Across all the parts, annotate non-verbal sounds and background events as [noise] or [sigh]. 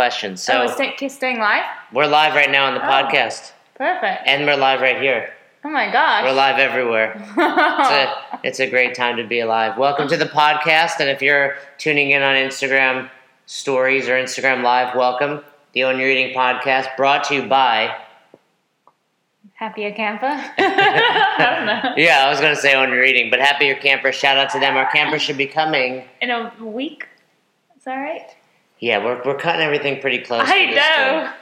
questions. Oh, so oh, stay, staying live? we're live right now on the Oh. podcast, Perfect. and we're live right here. Oh my gosh. We're live everywhere. It's a, [laughs] it's a great time to be alive. Welcome to the podcast, and if you're tuning in on Instagram stories or Instagram Live, welcome. The Own Your Eating podcast, brought to you by. Happier camper? [laughs] [laughs] I don't know. Yeah, I was going to say Own Your Eating, but Happier Camper. Shout out to them. Our camper should be coming. In a week? Is that right? Yeah, we're, we're cutting everything pretty close. I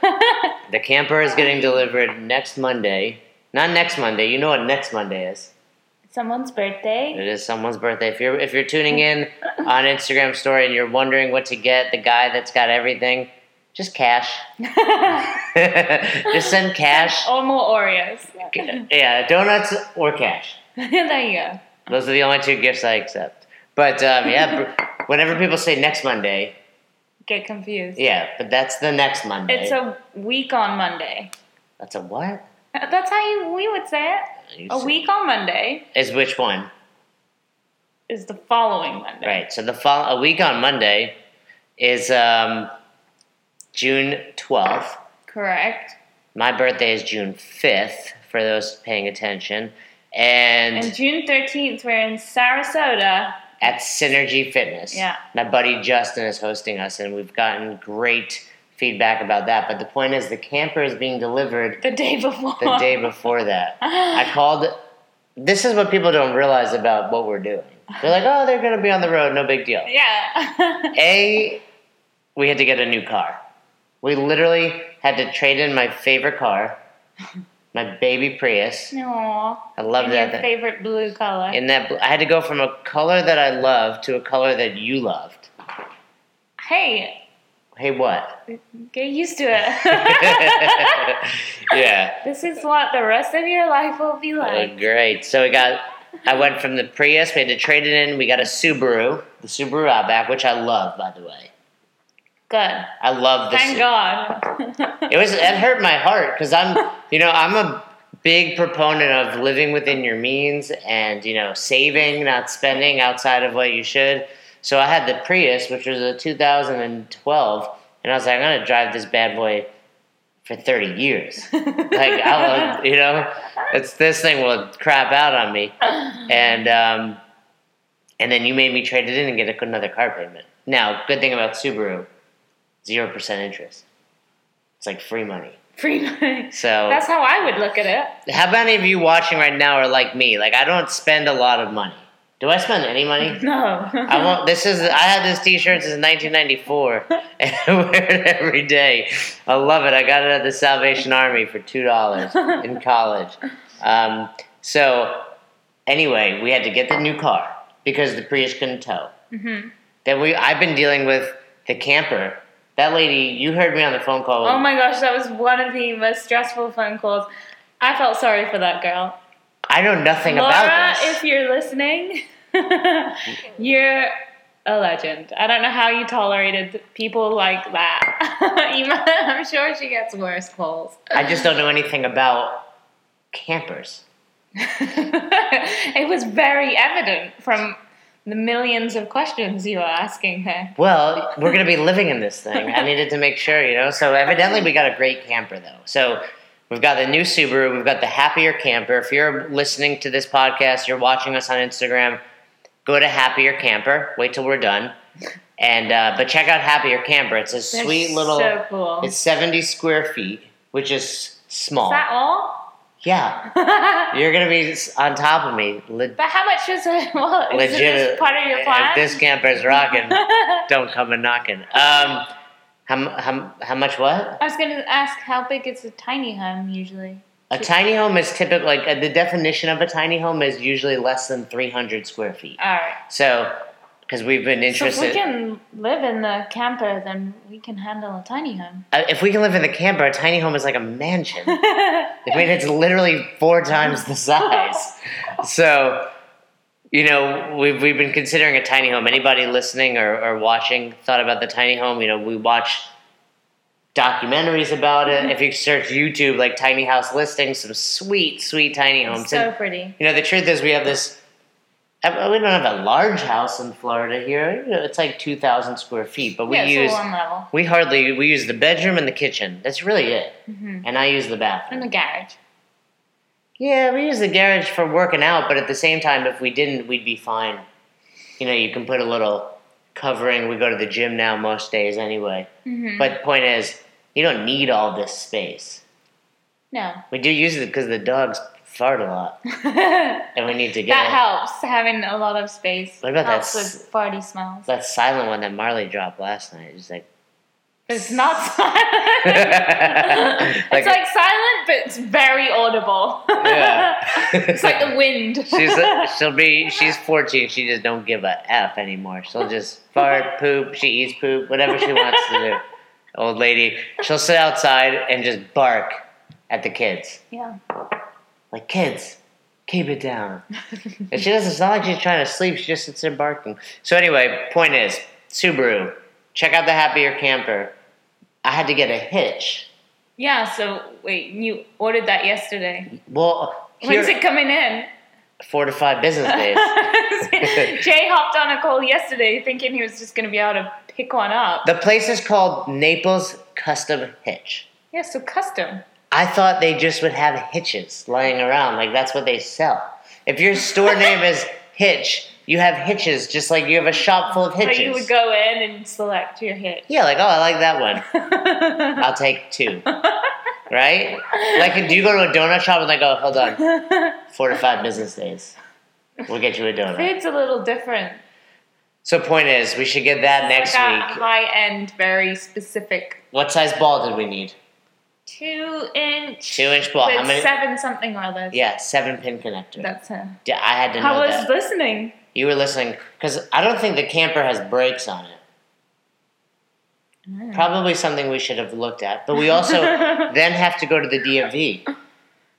know. [laughs] The camper is getting delivered next Monday. Not next Monday. You know what next Monday is. Someone's birthday. It is someone's birthday. If you're if you're tuning in on Instagram story and you're wondering what to get, the guy that's got everything, just cash. [laughs] just send cash. or more Oreos. Yeah, donuts or cash. [laughs] there you go. Those are the only two gifts I accept. But um, yeah, whenever people say next Monday, Get confused. yeah, but that's the next Monday. It's a week on Monday. that's a what? That's how you we would say it. You A say- week on Monday is which one? is the following Monday. Right. So the fol- a week on Monday is um, June twelfth. Correct. My birthday is June fifth. For those paying attention, and, And June 13th, we're in Sarasota. At Synergy Fitness. Yeah. My buddy Justin is hosting us, and we've gotten great feedback about that. But the point is, the camper is being delivered The day before. the day before that. [laughs] I called. This is what people don't realize about what we're doing. They're like, "Oh, they're going to be on the road, no big deal." Yeah. [laughs] A, we had to get a new car. We literally had to trade in my favorite car, my baby Prius. Aww. I love that. Your favorite blue color. In that, I had to go from a color that I loved to a color that you loved. hey, Hey, what? get used to it. [laughs] yeah. this is what the rest of your life will be Oh, like. great. So we got. I went from the Prius. We had to trade it in. We got a Subaru, the Subaru Outback, which I love, by the way. Good. I love this. Thank God. [laughs] It was. It hurt my heart because I'm. You know, I'm a big proponent of living within your means and you know saving, not spending outside of what you should. So I had the Prius, which was a 2012, and I was like, I'm gonna drive this bad boy for 30 years. [laughs] like I will, you know, it's this thing will crap out on me, and um, and then you made me trade it in and get another car payment. Now, good thing about Subaru, zero percent interest. It's like free money. Free money. So That's how I would look at it. how many of you watching right now are like me? Like I don't spend a lot of money. Do I spend any money? [laughs] No. I won't. This is. I had this T-shirt since 1994, [laughs] and I wear it every day. I love it. I got it at the Salvation Army for two dollars in [laughs] college. Um, so anyway, we had to get the new car because the Prius couldn't tow. Mhm. Then we. I've been dealing with the camper. That lady, you heard me on the phone call. Oh my gosh, that was one of the most stressful phone calls. I felt sorry for that girl. I know nothing Laura, about this. if you're listening, [laughs] you're a legend. I don't know how you tolerated people like that. [laughs] I'm sure she gets worse calls. I just don't know anything about campers. [laughs] it was very evident from the millions of questions you were asking her. Well, we're going to be living in this thing. I needed to make sure, you know. So evidently, we got a great camper, though. So we've got the new Subaru. We've got the Happier Camper. If you're listening to this podcast, you're watching us on Instagram, go to Happier Camper. Wait till we're done, and uh, but check out Happier Camper. It's a They're sweet little. So cool. It's 70 square feet, which is small. Is that all? Yeah, [laughs] you're gonna be on top of me. Le- how much is it? [laughs] Well, is legit. part of your plan? If this camper's rocking, [laughs] don't come a knocking. Um, how, how, how much what? I was going to ask how big is a tiny home usually? A tiny home is typically, like, uh, the definition of a tiny home is usually less than 300 square feet. All right. So, because we've been interested. So if we can live in the camper, then we can handle a tiny home. uh, if we can live in the camper, a tiny home is like a mansion. [laughs] I mean, it's literally four times the size. [laughs] So, you know, we've, we've been considering a tiny home. Anybody listening or, or watching thought about the tiny home? You know, we watch documentaries about it. If you search YouTube, like tiny house listings, some sweet, sweet tiny homes. so And, pretty. you know, the truth is, we have this we don't have a large house in Florida here. You know, It's like two thousand square feet, but we yeah, use all one level. we hardly we use the bedroom and the kitchen. That's really it. hmm And I use the bathroom. the garage. Yeah, we use the garage for working out, but at the same time, if we didn't, we'd be fine. You know, you can put a little covering. We go to the gym now most days anyway. hmm But point is, you don't need all this space. no. We do use it because the dogs fart a lot, [laughs] and we need to get that helps having a lot of space. What about that helps s- with farty smells. that silent one that Marley dropped last night. It's like, It's not silent. [laughs] it's like silent, but it's very audible. Yeah. [laughs] it's like the wind. she's she'll be she's 14. She just don't give a f anymore. She'll just fart, poop. She eats poop, whatever she wants to do. Old lady. She'll sit outside and just bark at the kids. yeah. Like kids, keep it down. And she doesn't. It's not like she's trying to sleep. She just sits there barking. So anyway, point is, Subaru. Check out the Happier Camper. I had to get a hitch. Yeah, so wait, you ordered that yesterday. Well, When's it coming in? four to five business days. [laughs] Jay hopped on a call yesterday thinking he was just going to be able to pick one up. The place is called Naples Custom Hitch. Yeah, so custom. I thought they just would have hitches lying around, like that's what they sell. If your store [laughs] name is Hitch, you have hitches, just like you have a shop full of hitches. you would go in and select your hitch. yeah, like oh, I like that one. [laughs] I'll take two. Right? Like, do you go to a donut shop and like, oh, hold on, four to five business days, we'll get you a donut. It's a little different. So, point is, we should get that next like week. high end, very specific What size ball did we need? Two inch. Two inch ball. How many? seven something or other. Yeah, seven pin connector. That's a. Yeah, I had to know I was that. listening. You were listening because I don't think the camper has brakes on it. Mm. Probably something we should have looked at. But we also [laughs] then have to go to the DMV.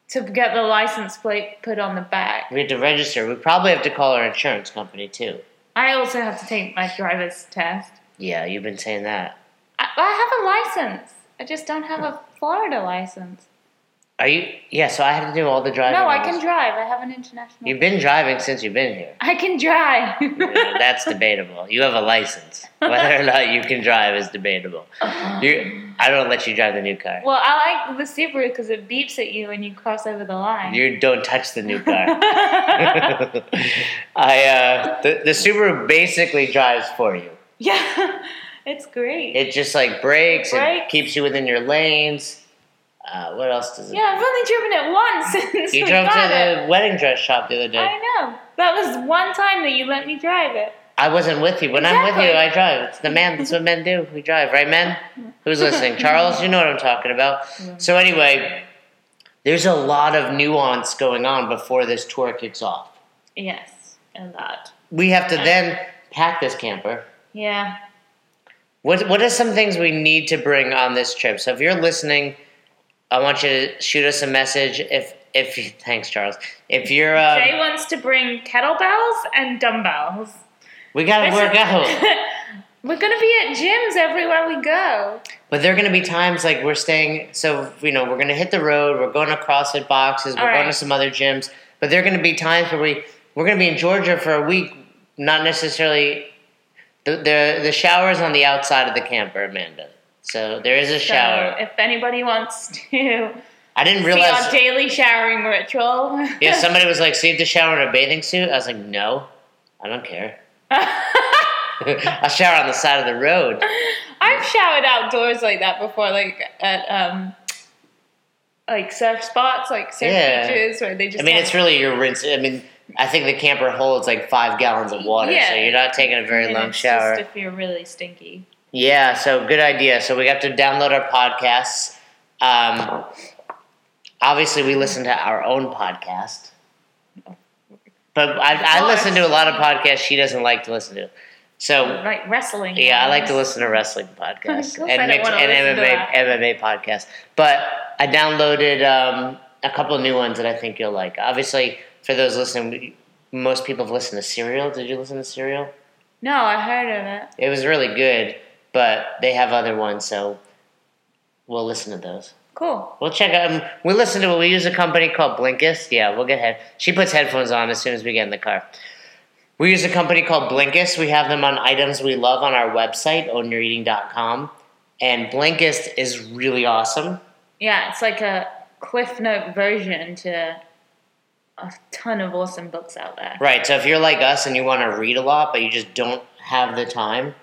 to get the license plate put on the back. We have to register. We probably have to call our insurance company too. I also have to take my driver's test. Yeah, you've been saying that. I, I have a license. I just don't have a Florida license. Are you? Yeah. So I have to do all the driving. No, I can drive. I have an international. You've been driving since you've been here. I can drive. Yeah, that's debatable. You have a license. Whether or not you can drive is debatable. You, I don't let you drive the new car. well, I like the Subaru because it beeps at you when you cross over the line. You don't touch the new car. [laughs] [laughs] I uh, the, the Subaru basically drives for you. yeah, it's great. It just like breaks and Brakes. keeps you within your lanes. Uh, what else does it? yeah, I've only driven it once [laughs] since You we drove to got it. the wedding dress shop the other day. I know. That was one time that you let me drive it. I wasn't with you. When I'm with you, I drive. It's the man. That's what men do. We drive, right, men? Who's listening? [laughs] Charles, you know what I'm talking about. So anyway, there's a lot of nuance going on before this tour kicks off. Yes, and that. We have to then pack this camper. Yeah. What What are some things we need to bring on this trip? So if you're listening, I want you to shoot us a message. If if thanks, Charles. If you're, um, Jay wants to bring kettlebells and dumbbells. we gotta work out. [laughs] We're gonna be at gyms everywhere we go. But there are going to be times like we're staying, so you know, we're going to hit the road. We're going to CrossFit boxes. We're All going to some other gyms. But there are going to be times where we we're going to be in Georgia for a week. Not necessarily the the the shower's on the outside of the camper, Amanda. So there is a shower. So if anybody wants to I didn't see our realize. daily showering ritual, [laughs] Yeah, somebody was like, "So you have to shower in a bathing suit?" I was like, "No, I don't care. [laughs] I'll shower on the side of the road." I've showered outdoors like that before, like at um, like surf spots, like surf Yeah. beaches, where they just. I mean, it's really your rinse. I mean, I think the camper holds like five gallons of water, Yeah. so you're not taking a very and long shower. Just if you're really stinky. Yeah, so good idea. So we have to download our podcasts. Um, obviously, we listen to our own podcast. But I, I listen to a lot of podcasts she doesn't like to listen to. So, Like wrestling. yeah, I like to listen to wrestling podcasts Of course I and, and MMA, MMA podcasts. But I downloaded um, a couple new ones that I think you'll like. Obviously, for those listening, most people have listened to Serial. Did you listen to Serial? No, I heard of it. It was really good, but they have other ones, so we'll listen to those. Cool. We'll check out. Um, we listen to. We use a company called Blinkist. Yeah, we'll get head. She puts headphones on as soon as we get in the car. We use a company called Blinkist. We have them on items we love on our website, ownyoureating.com. And Blinkist is really awesome. Yeah, it's like a Cliff Note version to a ton of awesome books out there. Right. So if you're like us and you want to read a lot, but you just don't have the time,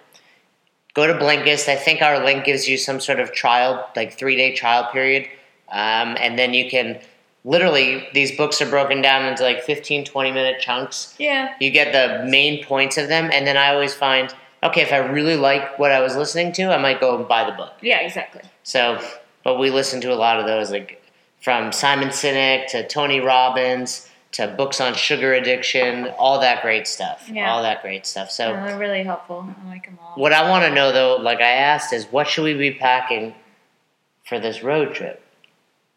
go to Blinkist. I think our link gives you some sort of trial, like three day trial period. Um, and then you can literally, these books are broken down into like 15, 20 minute chunks. Yeah. You get the main points of them. And then I always find, okay, if I really like what I was listening to, I might go and buy the book. Yeah, exactly. So, but we listen to a lot of those, like from Simon Sinek to Tony Robbins to books on sugar addiction, all that great stuff. Yeah. All that great stuff. So, Yeah, they're really helpful. I like them all. what I want to know though, like I asked, is what should we be packing for this road trip?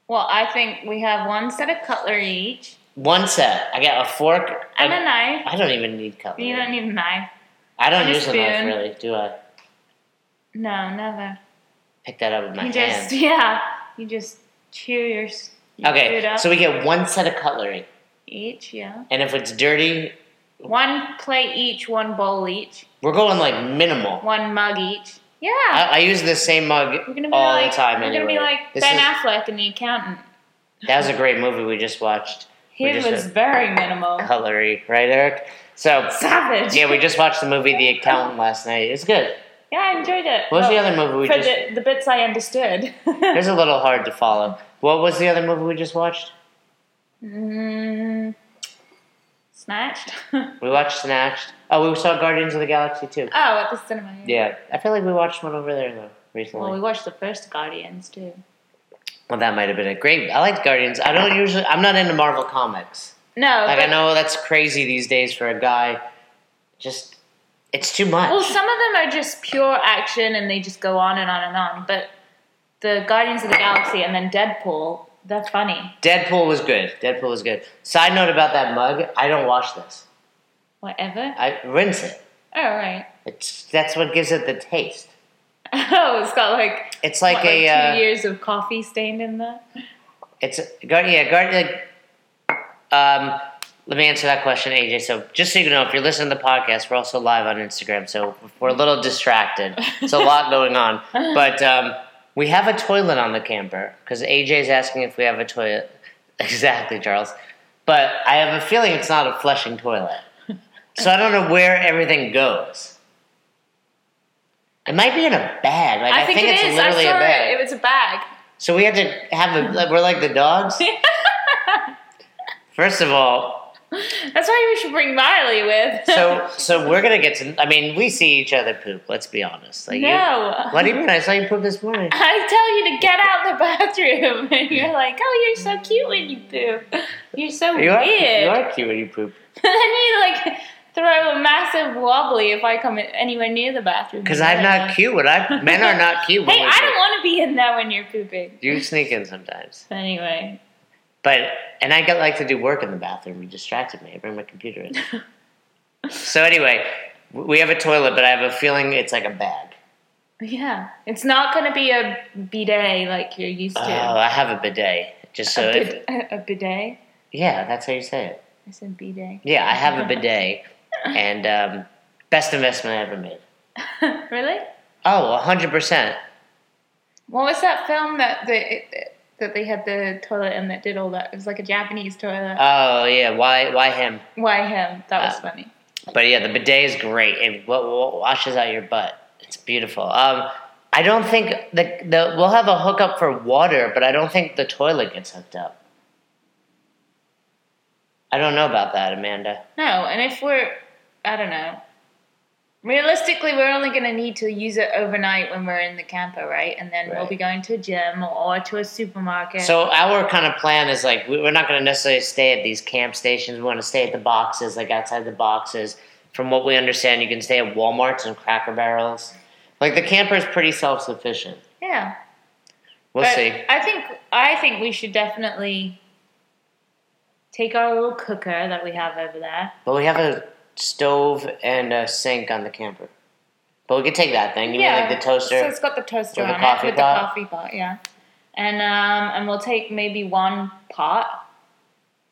Well, I think we have one set of cutlery each One set. I got a fork. and a knife. I don't even need cutlery. You don't need a knife. I don't and a use a knife spoon. really, do I? No, never. Pick that up with my you hand. just [laughs] yeah. You just your. you Okay, so we get one set of cutlery, each yeah. and if it's dirty, One plate each, one bowl each, we're going like minimal. one mug each. Yeah. I, I use the same mug we're gonna be all like the time we're anyway. gonna be like This Ben is- Affleck and the accountant. That was a great movie we just watched. He just was very minimal. Cutlery, right, Eric? So, Savage. yeah, we just watched the movie The [laughs] Accountant last night. It's good. Yeah, I enjoyed it. What was the other movie we for just? the, the bits I understood. It was a little hard to follow. What was the other movie we just watched? mm, snatched. [laughs] We watched Snatched. Oh, we saw Guardians of the Galaxy too. Oh, at the cinema. Yeah, I feel like we watched one over there though recently. Well, we watched the first Guardians too. Well, that might have been a great. I liked Guardians. I don't usually. I'm not into Marvel comics. No, Like I know that's crazy these days for a guy. Just, it's too much. well, some of them are just pure action and they just go on and on and on. But the Guardians of the Galaxy and then Deadpool, they're funny. Deadpool was good. Deadpool was good. Side note about that mug: I don't wash this. Whatever. I rinse it. Oh right. It's that's what gives it the taste. [laughs] Oh, it's got like It's like what, a. two uh, years of coffee stained in there. It's a, guard. Yeah, guard. Like, um, let me answer that question, AJ. So, just so you know, if you're listening to the podcast, we're also live on Instagram. So we're a little distracted. It's a lot going on, [laughs] but um, we have a toilet on the camper because AJ's asking if we have a toilet. [laughs] Exactly, Charles. But I have a feeling it's not a flushing toilet. So I don't know where everything goes. It might be in a bag. Like I, I think, it's it is. I literally saw a bag. it. It was a bag. So we had to have a. like, We're like the dogs. [laughs] First of all, [laughs] That's why we should bring Miley with. so [laughs] so we're gonna get to. I mean, we see each other poop. Let's be honest. Like you, no. what do you mean? I saw you poop this morning. [laughs] I tell you to get out the bathroom, and you're like, "Oh, you're so cute when you poop. You're so You are, you are cute when you poop. then you like throw a massive wobbly if I come anywhere near the bathroom. Because I'm not cute when I. Men are not cute when Hey, I don't want to be in there when you're pooping. You sneak in sometimes, Anyway, but and I get like to do work in the bathroom. You distracted me. I bring my computer in. [laughs] so anyway, we have a toilet, but I have a feeling it's like a bag. yeah, it's not going to be a bidet like you're used to. Oh. I have a bidet. Just so a, if, [laughs] a bidet. yeah, that's how you say it. I said bidet. Yeah, I have a [laughs] bidet, and um, best investment I ever made. really? Oh, hundred percent. What was that film that the that they had the toilet in that did all that? It was like a Japanese toilet. Oh yeah, why why him? Why him? That was Uh, funny. But yeah, the bidet is great. It wa- wa- washes out your butt. It's beautiful. Um, I don't think the the we'll have a hookup for water, but I don't think the toilet gets hooked up. I don't know about that, Amanda. No, and if we're, I don't know. Realistically, we're only going to need to use it overnight when we're in the camper, right? And then we'll be going to a gym or to a supermarket. So our kind of plan is like we- we're not going to necessarily stay at these camp stations. We want to stay at the boxes, like outside the boxes. From what we understand, you can stay at WalMarts and Cracker Barrels. Like the camper is pretty self sufficient. yeah, We'll But see. I think I think we should definitely take our little cooker that we have over there. But we have a stove and a sink on the camper. But we could take that thing. You mean like the toaster? So it's got the toaster the on coffee it with pot? the coffee pot, yeah. And um, and we'll take maybe one pot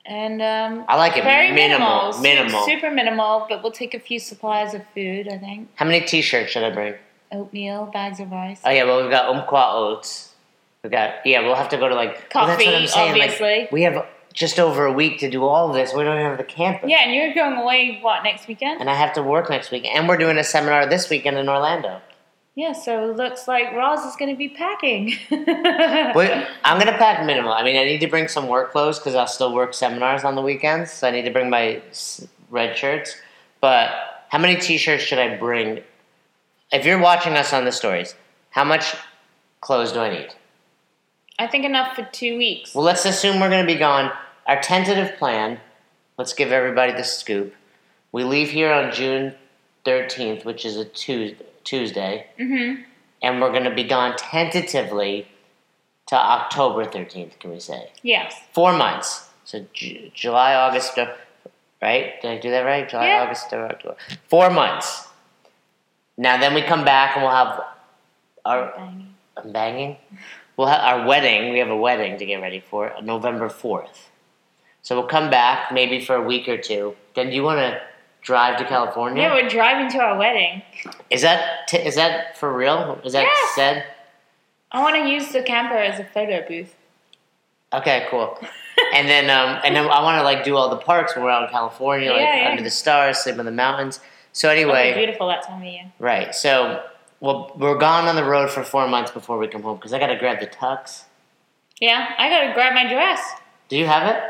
and um, I like it very minimal, minimal. super minimal. But we'll take a few supplies of food. I think How many T-shirts should I bring? oatmeal, bags of rice. Oh yeah, well we've got umqua oats. We got yeah. We'll have to go to like well, that's what Coffee, I'm saying. like, obviously. we have just over a week to do all this. We don't even have the camper. Yeah, and you're going away what next weekend? And I have to work next week, and we're doing a seminar this weekend in Orlando. Yeah, so it looks like Roz is going to be packing. [laughs] But I'm gonna pack minimal. I mean, I need to bring some work clothes because I'll still work seminars on the weekends, so I need to bring my red shirts. But how many T-shirts should I bring? If you're watching us on the stories, how much clothes do I need? I think enough for two weeks. Well, let's assume we're gonna be gone. Our tentative plan. Let's give everybody the scoop. We leave here on June 13th, which is a Tuesday, Mm-hmm. and we're gonna be gone tentatively to October 13th. Can we say? Yes. four months. So J- July, August, right? Did I do that right? July, Yeah. August, October. Four months. Now then we come back and we'll have our Banging. I'm banging. We'll have our wedding. We have a wedding to get ready for November fourth. So we'll come back maybe for a week or two. Then do you want to drive to California? Yeah, we're driving to our wedding. is that t- is that for real? Is that Yes. said? I want to use the camper as a photo booth. Okay, cool. and then um, and then I want to like do all the parks when we're out in California, like Yeah, yeah. under the stars, sleep in the mountains. So anyway, beautiful that time of year. right. So well, we're gone on the road for four months before we come home because I got to grab the tux. Yeah, I gotta grab my dress. Do you have it?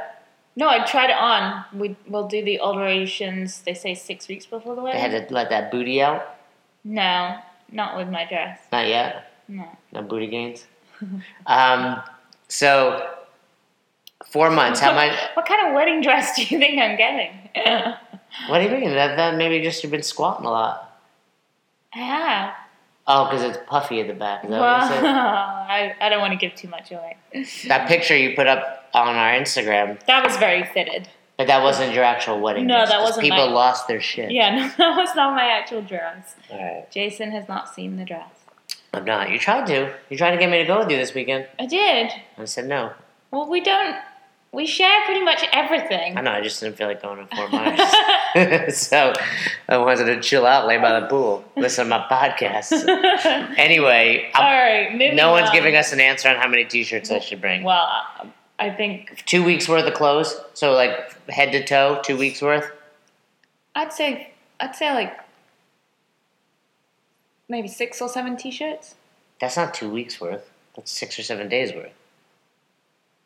No, I tried it on. We will do the alterations. They say six weeks before the wedding. had to let that booty out. No, not with my dress. Not yet. No. No booty gains. [laughs] um, so four months. How much? What kind of wedding dress do you think I'm getting? [laughs] What do you mean? That, that maybe just you've been squatting a lot. Have. Oh, because it's puffy at the back. Is that Well, what you said? [laughs] I, I don't want to give too much away. That picture you put up on our Instagram, That was very fitted. but that wasn't your actual wedding. No, dress, that wasn't People my- lost their shit. Yeah, [laughs] no, that was not my actual dress. All right. Jason has not seen the dress. I'm not. You tried to. You tried to get me to go with you this weekend. I did. I said no. Well, we don't. We share pretty much everything. I know. I just didn't feel like going to Fort [laughs] Myers. [laughs] so I wanted to chill out, lay by the pool, listen to my podcast. Anyway, All I'm, right, moving no one's giving us an answer on how many T-shirts I should bring. Well, I- I think Two weeks worth of clothes. So like head to toe, two weeks worth. I'd say I'd say like maybe six or seven t-shirts. That's not two weeks worth. That's six or seven days worth.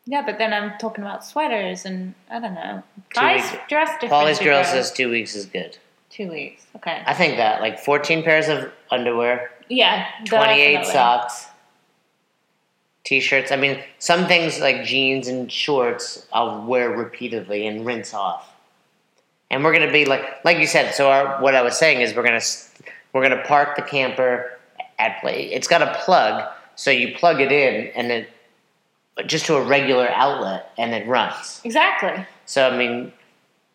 Yeah, but then I'm talking about sweaters and I don't know. Two Guys weeks. dress different. Polly's girl says two weeks is good. two weeks. Okay. I think that like 14 pairs of underwear, Yeah. 28 definitely. socks, t-shirts. I mean, some things like jeans and shorts I'll wear repeatedly and rinse off. And we're gonna be like, like you said. So our what I was saying is we're gonna we're gonna park the camper at play. It's got a plug, so you plug it in and then just to a regular outlet and it runs. Exactly. So I mean,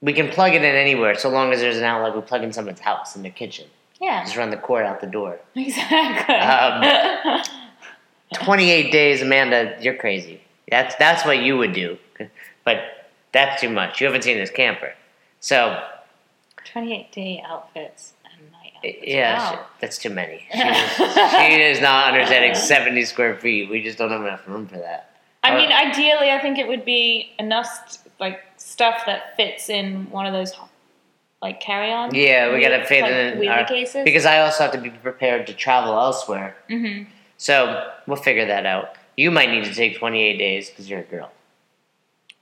we can plug it in anywhere so long as there's an outlet. We plug in someone's house in their kitchen. Yeah. Just run the cord out the door. Exactly. Um, [laughs] 28 days, Amanda, you're crazy. That's that's what you would do, but that's too much. You haven't seen this camper, so 28 day outfits and night outfits. yeah, Wow. that's too many. [laughs] She is, she is not understanding 70 square feet. We just don't have enough room for that. I mean, ideally, I think it would be enough like stuff that fits in one of those like carry-on. Yeah, we gotta fit like, in our- cases. because I also have to be prepared to travel elsewhere. hmm So we'll figure that out. You might need to take 28 days because you're a girl.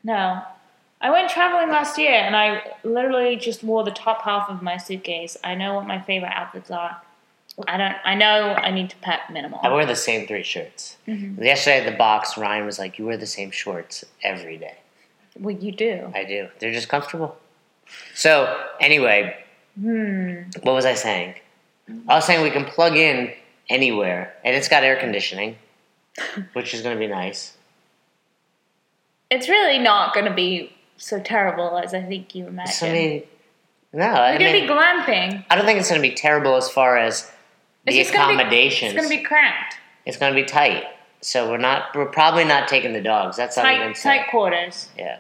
No, I went traveling last year, and I literally just wore the top half of my suitcase. I know what my favorite outfits are. I don't. I know I need to pack minimal. I wear the same three shirts. Mhm. Yesterday at the box, Ryan was like, "You wear the same shorts every day." Well, you do. I do. They're just comfortable. So anyway, Hmm. what was I saying? I was saying we can plug in anywhere, and it's got air conditioning, which is going to be nice. It's really not going to be so terrible as I think you imagine. So, I mean, no, I We're going to be glamping. I don't think it's going to be terrible as far as It's the gonna be- accommodations. It's going to be cramped. It's going to be tight. So we're not. We're probably not taking the dogs. That's not even Tight, said. tight quarters. Yeah.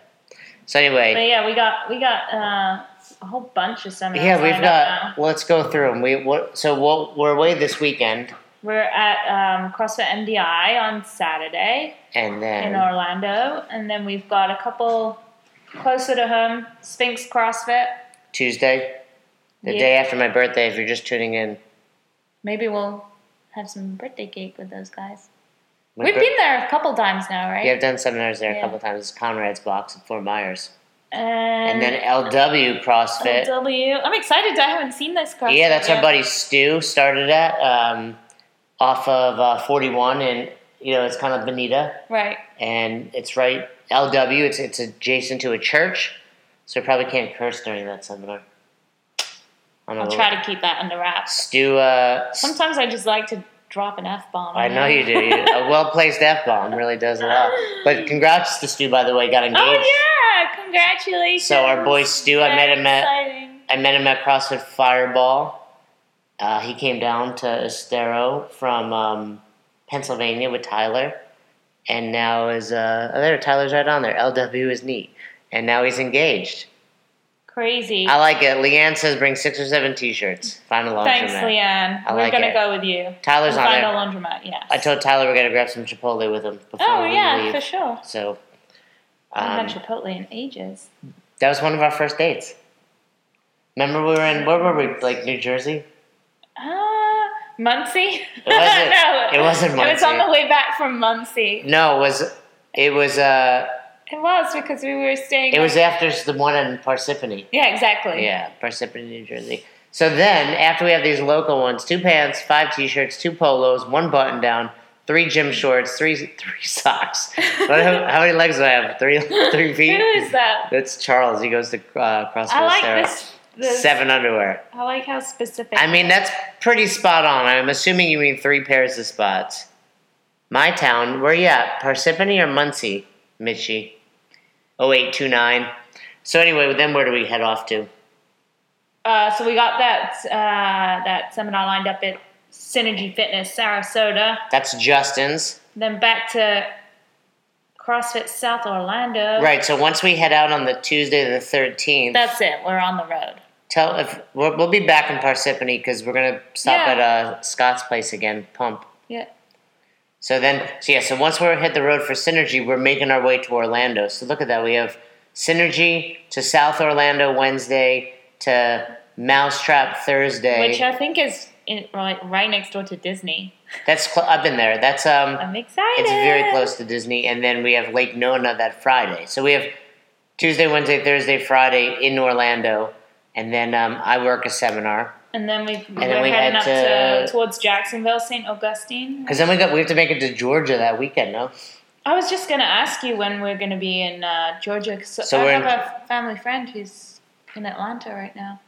So anyway, But yeah, we got we got uh, a whole bunch of seminars. yeah, we've got. Let's go through them. We what? So? We're away this weekend, We're at um, CrossFit MDI on Saturday and in Orlando, and then we've got a couple closer to home. Sphinx CrossFit. Tuesday, the Yeah. day after my birthday. If you're just tuning in, Maybe we'll have some birthday cake with those guys. My We've bir- been there a couple times now, right? Yeah, I've done seminars there a couple times. It's Conrad's box at Fort Myers, and And, then LW CrossFit. LW. I'm excited. I haven't seen this CrossFit. Yeah, that's our buddy Stu started at um, off of uh, 41, and you know it's kind of Bonita, Right. and it's right LW. It's it's adjacent to a church, so we probably can't curse during that seminar. I I'll try to keep that under wraps. Stu, uh, Sometimes I just like to drop an F bomb. I know you do. You- A [laughs] well placed f bomb really does a lot. But congrats to Stu, by the way, got engaged. Oh yeah! Congratulations. So our boy Stu, I met him at- exciting. I met him at CrossFit Fireball. Uh, he came down to Estero from um, Pennsylvania with Tyler, and now is uh, oh, there. Tyler's right on there. LW is neat, and now he's engaged. Crazy. I like it. Leanne says bring six or seven T-shirts. Find a laundromat. Thanks, Leanne. I We're like gonna it. go with you. Tyler's We'll on find there. a laundromat. Yes. I told Tyler we're gonna grab some Chipotle with him before Oh we yeah, leave. for sure. So I haven't um, had Chipotle in ages. that was one of our first dates. Remember we were in where were we? Like New Jersey. Ah, Muncie. wasn't- [laughs] no, it wasn't Muncie. It was on the way back from Muncie. No, it was it was uh It was because we were staying. it was after the one in Parsippany. Yeah, exactly. Yeah, Parsippany, New Jersey. So then, after we have these local ones, two pants, five t-shirts, two polos, one button down, three gym shorts, three [laughs] three socks. How, how many legs do I have? Three [laughs] three feet. Who is that? That's Charles. He goes to uh, CrossFit. I like Sarah. this. Seven underwear. I like how specific. I mean, that's pretty spot on. I'm assuming you mean three pairs of spots. My town, where you at? Parsippany or Muncie, Mitchie? 0829. So anyway, then where do we head off to? Uh, so we got that uh, that seminar lined up at Synergy Fitness Sarasota. That's Justin's. Then back to CrossFit South Orlando. Right. So once we head out on the Tuesday the 13th, That's it. We're on the road. Tell if we'll, we'll be back in Parsippany because we're gonna stop Yeah. at uh, Scott's place again, Pump. Yeah. So then, so yeah, so once we're hit the road for Synergy, we're making our way to Orlando. So look at that. We have Synergy to South Orlando Wednesday to Mousetrap Thursday. Which I think is in, right, right next door to Disney. [laughs] That's cl- I've been there. That's um, I'm excited. it's very close to Disney. And then we have Lake Nona that Friday. So we have Tuesday, Wednesday, Thursday, Friday in Orlando, and then um, I work a seminar. And then we we're then we heading head up to- to, towards Jacksonville, St. Augustine. Because then we got we have to make it to Georgia that weekend. No. I was just gonna ask you when we're gonna be in uh, Georgia. 'cause So I have in- a family friend who's in Atlanta right now.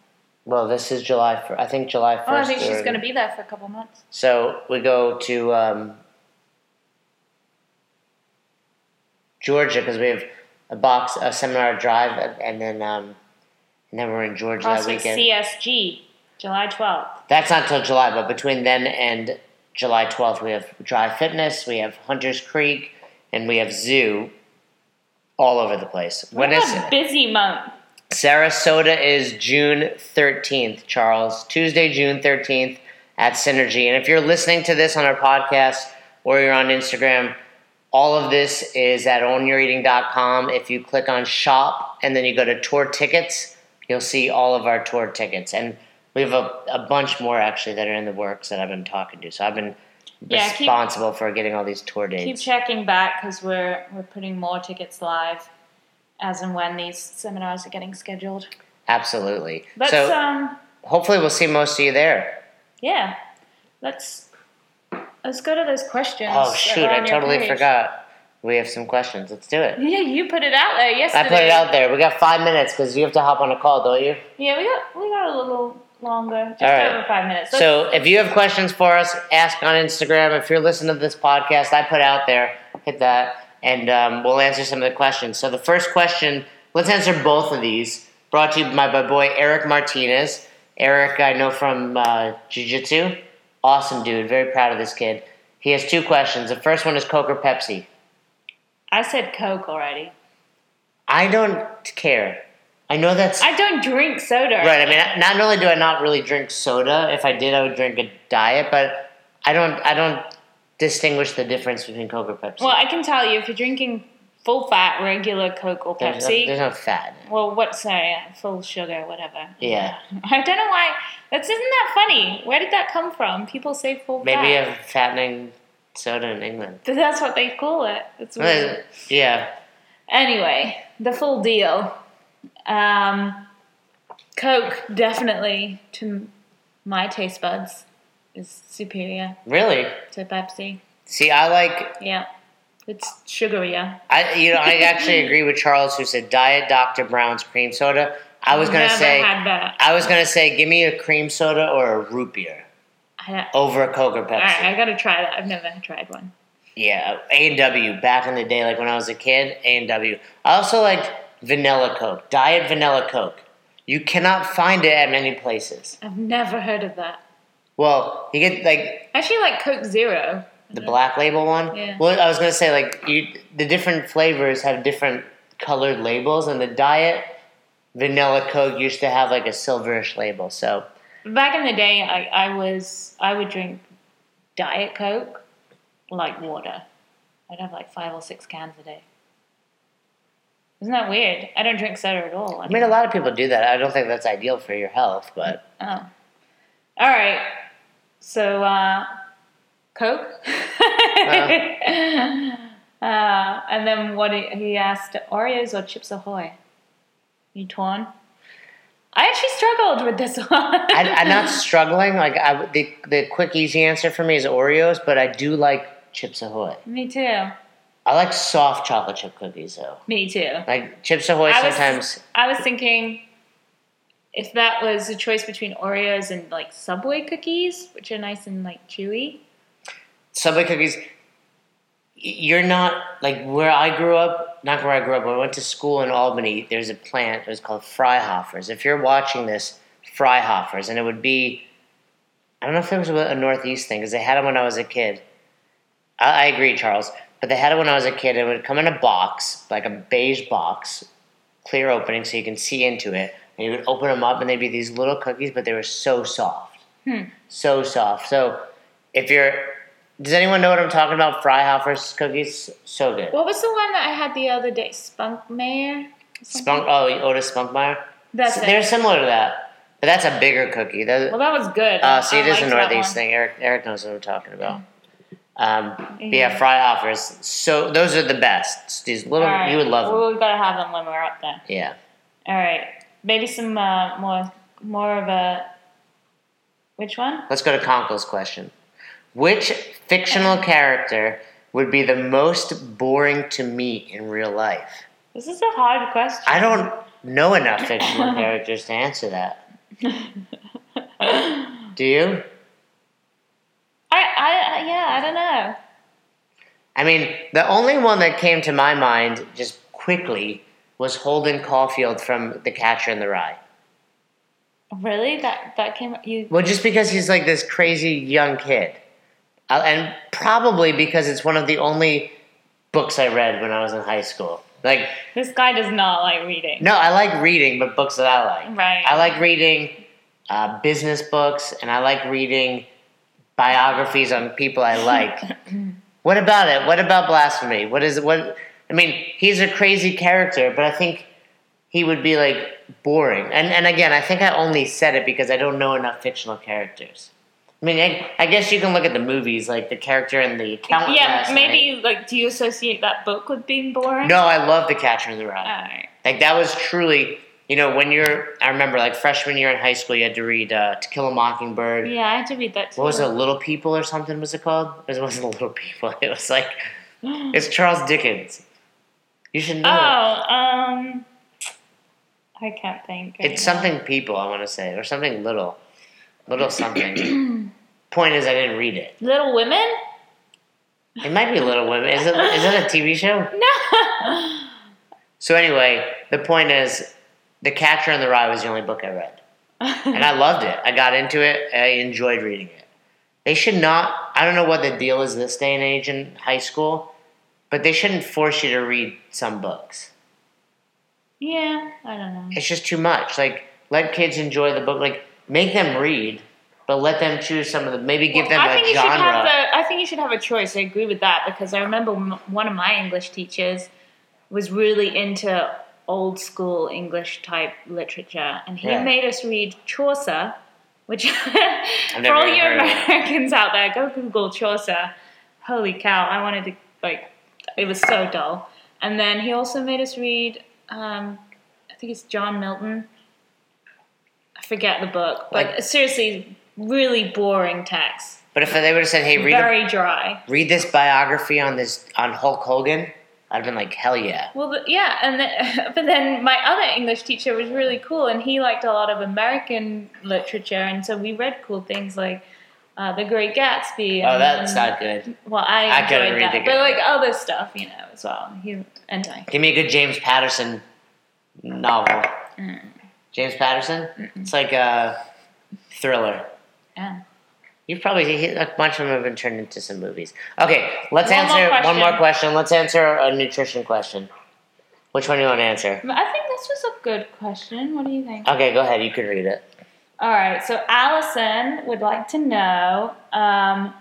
Well, this is July. fir- I think July first. Oh, I think she's gonna be there for a couple months. So we go to um, Georgia because we have a box, a seminar drive, and- and then um, and then we're in Georgia that weekend. CSG, July 12th. That's not till July, but between then and July twelfth, we have Dry Fitness, we have Hunters Creek, and we have Zoo. All over the place. When What is a busy month. Sarasota is June 13th, Charles. Tuesday, June 13th at Synergy. And if you're listening to this on our podcast or you're on Instagram, all of this is at ownyoureating.com. If you click on shop and then you go to tour tickets, you'll see all of our tour tickets. And we have a, a bunch more actually that are in the works that I've been talking to. So I've been Yeah, keep- responsible for getting all these tour dates. Keep checking back because we're we're putting more tickets live as and when these seminars are getting scheduled. Absolutely. Let's so um hopefully we'll see most of you there. yeah, let's let's go to those questions. Oh shoot! I totally page. forgot. We have some questions. Let's do it. Yeah, you put it out there yesterday. I put it out there. We got five minutes because you have to hop on a call, don't you? Yeah, we got we got a little longer, just All right. over five minutes. Let's- So if you have questions for us, ask on Instagram. If you're listening to this podcast, I put out there, hit that, and um, we'll answer some of the questions. So the first question, let's answer both of these. Brought to you by my boy Eric Martinez. Eric, I know from uh, Jiu Jitsu. Awesome dude. Very proud of this kid. He has two questions. The first one is Coke or Pepsi. I said Coke already. I don't care. I know that's I don't drink soda. right. I mean, not only do I not really drink soda. If I did, I would drink a diet, but I don't. I don't distinguish the difference between Coke or Pepsi. Well, I can tell you if you're drinking full fat regular Coke or there's, no, Pepsi. there's no fat. in it. well, what? Sorry, uh, full sugar, whatever. Yeah, [laughs] I don't know why. That's isn't that funny? Where did that come from? People say full fat. maybe fat. a fattening soda in England. That's what they call it. It's weird. Yeah, Anyway, the full deal. Um, Coke definitely, to my taste buds, is superior really. to Pepsi. See, I like. Yeah, it's sugarier. I you know I actually [laughs] agree with Charles who said Diet Dr Brown's cream soda. I was gonna Never say had that. I was gonna say give me a cream soda or a root beer I over a Coke or Pepsi. all right, I gotta try that. I've never tried one. Yeah, A and W back in the day, like when I was a kid. A and W. I also liked vanilla Coke, Diet Vanilla Coke. You cannot find it at many places. I've never heard of that. Well, you get like I actually like Coke Zero. the black label one. Yeah. Well, I was gonna say like you, the different flavors have different colored labels, and the Diet Vanilla Coke used to have like a silverish label. So Back in the day, I, I was I would drink Diet Coke like water. I'd have like five or six cans a day. Isn't that weird? I don't drink soda at all. I mean, a lot of people do that. I don't think that's ideal for your health, but Oh. All right. So, uh, Coke. [laughs] uh, and then what he, he asked Oreos or Chips Ahoy? You torn? I actually struggled with this [laughs] one. I, I'm not struggling. Like I, the the quick easy answer for me is Oreos, but I do like Chips Ahoy. Me too. I like soft chocolate chip cookies though. Me too. Like Chips Ahoy I was- sometimes. I was thinking if that was a choice between Oreos and like Subway cookies, which are nice and like chewy. Subway cookies. You're not like where I grew up. Not where I grew up. I went to school in Albany. There's a plant. It was called Freihofers. If you're watching this, Freihofers, and it would be. I don't know if it was a Northeast thing because they had them when I was a kid. I, I agree, Charles. But they had it when I was a kid. It would come in a box, like a beige box, clear opening, so you can see into it. And you would open them up, and they'd be these little cookies, but they were so soft, Hmm. so soft. So, if you're, does anyone know what I'm talking about? Freihofers cookies, so good. What was the one that I had the other day? Spunk Mayor? Spunk, oh, Otis Spunkmeyer. That's They're similar to that, but that's a bigger cookie. That, Well, that was good. uh, see, it is a Northeast thing. Eric, Eric knows what I'm talking about. Um, but Yeah. yeah, So those are the best. These little, right. you would love them. Well, we gotta have them when we're up there. Yeah. All right. Maybe some uh, more, more of a. Which one? Let's go to Conkel's question. Which fictional character would be the most boring to meet in real life? This is a hard question. I don't know enough fictional characters to answer that. Do you? I, I, yeah, I don't know. I mean, the only one that came to my mind just quickly was Holden Caulfield from The Catcher in the Rye. Really? That that came. You. Well, just because he's like this crazy young kid. Uh, and probably because it's one of the only books I read when I was in high school. Like, This guy does not like reading. no, I like reading, but books that I like. Right. I like reading uh, business books, and I like reading biographies on people I like. [laughs] what about it? What about blasphemy? What is what? I mean, he's a crazy character, but I think he would be like boring. And and again, I think I only said it because I don't know enough fictional characters. I mean, I, I guess you can look at the movies, like the character in the accountant. yeah, maybe night. like. Do you associate that book with being boring? No, I love the Catcher in the Rye. All right. Like that was truly, you know, when you're. I remember like freshman year in high school, you had to read uh, To Kill a Mockingbird. Yeah, I had to read that too. What was it, Little People or something? Was it called? It wasn't [laughs] Little People. It was like [gasps] it's Charles Dickens. You should know. Oh, um, I can't think. right it's now. something people. I want to say or something little, little something. [clears throat] Point is, I didn't read it. Little Women. It might be Little Women. Is it? Is it a TV show? [laughs] No. So anyway, the point is, The Catcher in the Rye was the only book I read. and I loved it. I got into it. I enjoyed reading it. They should not. I don't know what the deal is this day and age in high school, but they shouldn't force you to read some books. Yeah, I don't know. It's just too much. Like let kids enjoy the book. Like make them read, but let them choose some of the. Maybe give them I a think you should have genre. the. I think you should have a choice. I agree with that because I remember m- one of my English teachers was really into old school English type literature, and he Yeah. made us read Chaucer, which [laughs] for all you heard of it. Americans out there, go Google Chaucer. Holy cow! I wanted to like. It was so dull. And then he also made us read. Um, I think it's John Milton. I forget the book, but Like- seriously, really boring text. but if they would have said, "Hey, read a, Very dry. read this biography on this on Hulk Hogan," I'd have been like, "Hell yeah!" Well, yeah, and then, [laughs] but then my other English teacher was really cool, and he liked a lot of American literature, and so we read cool things like uh, The Great Gatsby. Oh, and- that's not good. Well, I, I couldn't enjoyed read that, The but like other stuff, you know, as well. He anyway. Give me a good James Patterson novel. Mm. James Patterson. It's like a thriller. Yeah. You've probably a bunch of them have been turned into some movies. Okay, let's One more answer one more question. Let's answer a nutrition question. Which one do you want to answer? I think this was a good question. What do you think? Okay, go ahead. You can read it. All right, so Allison would like to know um,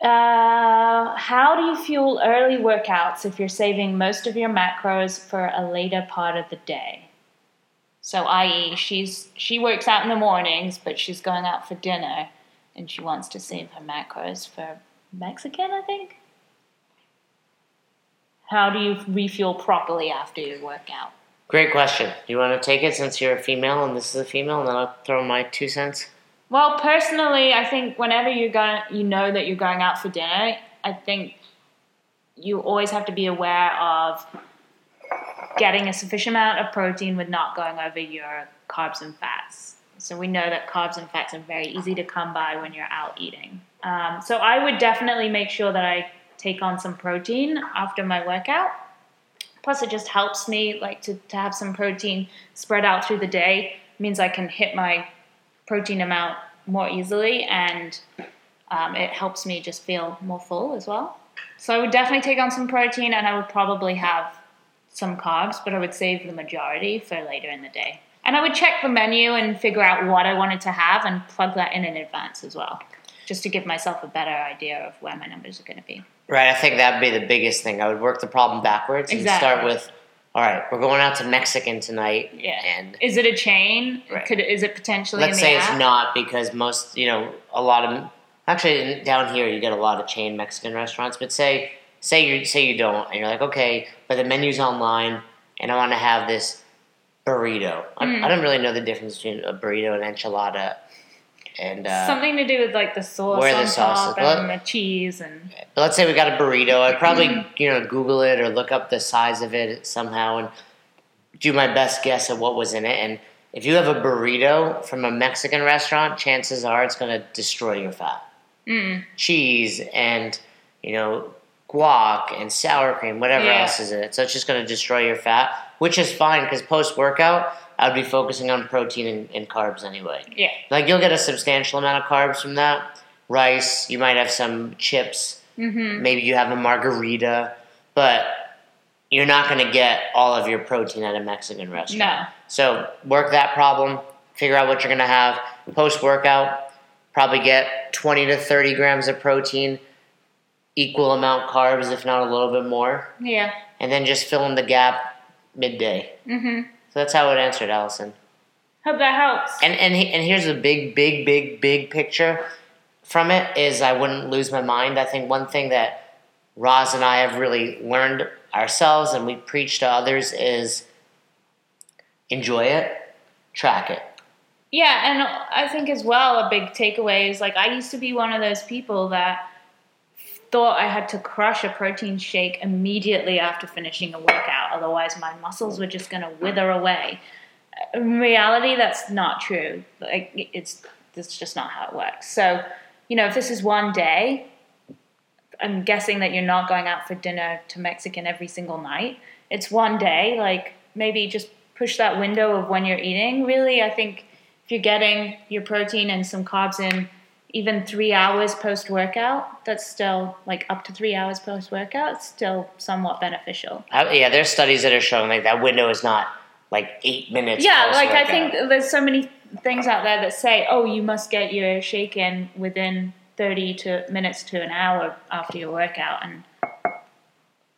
uh, how do you fuel early workouts if you're saving most of your macros for a later part of the day? So, i.e., she's she works out in the mornings, but she's going out for dinner, and she wants to save her macros for Mexican, I think. How do you refuel properly after your workout? Great question. Do you want to take it since you're a female and this is a female, and then I'll throw my two cents. Well, personally, I think whenever you're going, you know that you're going out for dinner. I think you always have to be aware of getting a sufficient amount of protein with not going over your carbs and fats. So we know that carbs and fats are very easy to come by when you're out eating. Um, so I would definitely make sure that I take on some protein after my workout. Plus, it just helps me like to, to have some protein spread out through the day. means I can hit my protein amount more easily, and um, it helps me just feel more full as well. So I would definitely take on some protein, and I would probably have some carbs, but I would save the majority for later in the day. And I would check the menu and figure out what I wanted to have and plug that in in advance as well, just to give myself a better idea of where my numbers are going to be. Right, I think that'd be the biggest thing. I would work the problem backwards and Exactly. start with, all right, we're going out to Mexican tonight, Yeah. and Is it a chain? Right. Could is it potentially? let's say app? it's not because most, you know, a lot of actually down here you get a lot of chain Mexican restaurants. But say say you say you don't, and you're like, okay, but the menu's online, and I want to have this burrito. I, Mm. I don't really know the difference between a burrito and enchilada, and uh, Something to do with like the sauce Where the sauce top is- and the cheese and But let's say we got a burrito. I'd probably you know Google it or look up the size of it somehow and do my best guess at what was in it. And if you have a burrito from a Mexican restaurant, chances are it's going to destroy your fat. mm, Cheese and you know guac and sour cream, whatever Yeah. else is in it. So it's just going to destroy your fat, which is fine because post workout I'd be focusing on protein and, and carbs anyway. yeah. Like you'll get a substantial amount of carbs from that. Rice, you might have some chips Mm-hmm. maybe you have a margarita, but you're not going to get all of your protein at a Mexican restaurant. No. So work that problem, figure out what you're going to have. Post workout, probably get 20 to 30 grams of protein, equal amount carbs, if not a little bit more, Yeah. and then just fill in the gap midday. Mm-hmm. So that's how it answered, Allison. Hope that helps. And and he- and here's the big, big, big, big picture from it is I wouldn't lose my mind. I think one thing that Roz and I have really learned ourselves and we preach to others is enjoy it, track it. Yeah, and I think as well a big takeaway is like I used to be one of those people that thought I had to crush a protein shake immediately after finishing a workout, otherwise my muscles were just going to wither away. In reality, that's not true. Like it's that's just not how it works. So, you know, if this is one day, I'm guessing that you're not going out for dinner to Mexican every single night. It's one day, like maybe just push that window of when you're eating. Really, I think if you're getting your protein and some carbs in even three hours post workout, that's still like up to three hours post workout, it's still somewhat beneficial. Uh, yeah, there's studies that are showing like that window is not like eight minutes. Yeah, like I think there's so many things out there that say, oh, you must get your shake in within 30 to minutes to an hour after your workout. And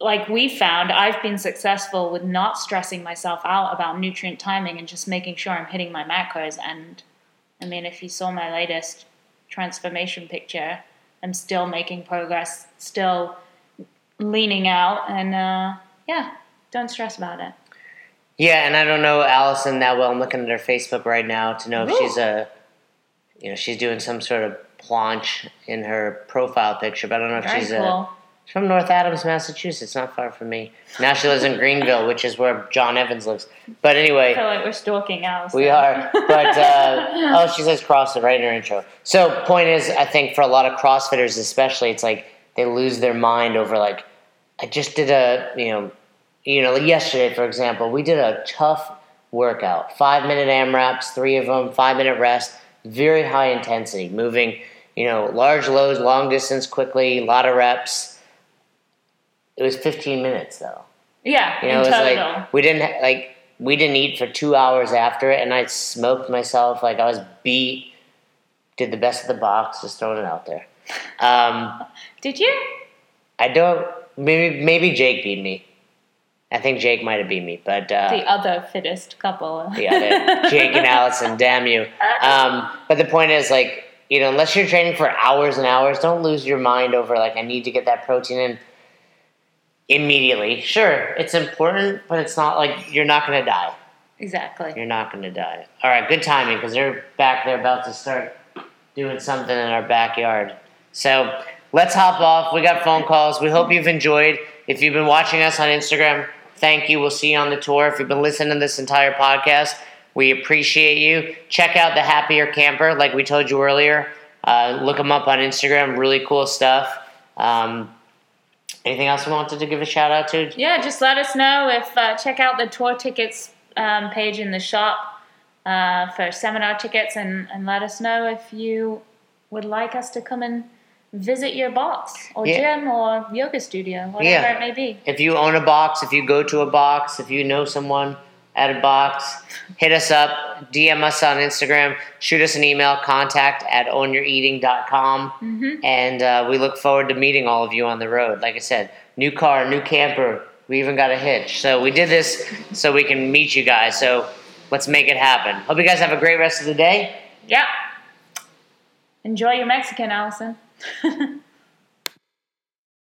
like we found, I've been successful with not stressing myself out about nutrient timing and just making sure I'm hitting my macros. And I mean, if you saw my latest transformation picture, I'm still making progress, still leaning out, and uh, yeah, don't stress about it. Yeah, and I don't know Allison that well. I'm looking at her Facebook right now to know if Ooh. she's a, you know, she's doing some sort of planche in her profile picture, but I don't know if Very she's cool. a. She's from North Adams, Massachusetts, not far from me. Now she lives in Greenville, which is where John Evans lives. But anyway, I feel like we're stalking Alice. we are. But uh, [laughs] oh, she says CrossFit right in her intro. So point is, I think for a lot of CrossFitters, especially, it's like they lose their mind over like, I just did a you know, you know, like yesterday for example, we did a tough workout, five minute AMRAPs, three of them, five minute rest, very high intensity, moving, you know, large loads, long distance, quickly, a lot of reps. It was 15 minutes though. Yeah, You know, in it was total. like we didn't like we didn't eat for two hours after it, and I smoked myself like I was beat. Did the best of the box, just throwing it out there. Um, Did you? I don't. Maybe maybe Jake beat me. I think Jake might have beat me, but uh, The other fittest couple. yeah, the- [laughs] Jake and Allison, damn you. Um, but the point is, like, you know, unless you're training for hours and hours, don't lose your mind over like I need to get that protein in immediately. Sure, it's important, but it's not like you're not going to die. Exactly. You're not going to die. All right, good timing because they're back there about to start doing something in our backyard. So let's hop off. We got phone calls. We hope you've enjoyed. If you've been watching us on Instagram, thank you. We'll see you on the tour. If you've been listening to this entire podcast, we appreciate you. Check out the Happier Camper, like we told you earlier. Uh, look them up on Instagram. Really cool stuff. Um, anything else we wanted to give a shout out to? Yeah, just let us know if uh, check out the tour tickets um, page in the shop uh, for seminar tickets, and, and let us know if you would like us to come and visit your box or Yeah. gym or yoga studio, whatever Yeah. it may be. If you own a box, if you go to a box, if you know someone at a box, hit us up, DM us on Instagram, shoot us an email, contact at ownyoureating.com. Mm-hmm. And uh, we look forward to meeting all of you on the road. Like I said, new car, new camper. We even got a hitch. So we did this so we can meet you guys. So let's make it happen. Hope you guys have a great rest of the day. Yeah. Enjoy your Mexican, Allison. [laughs]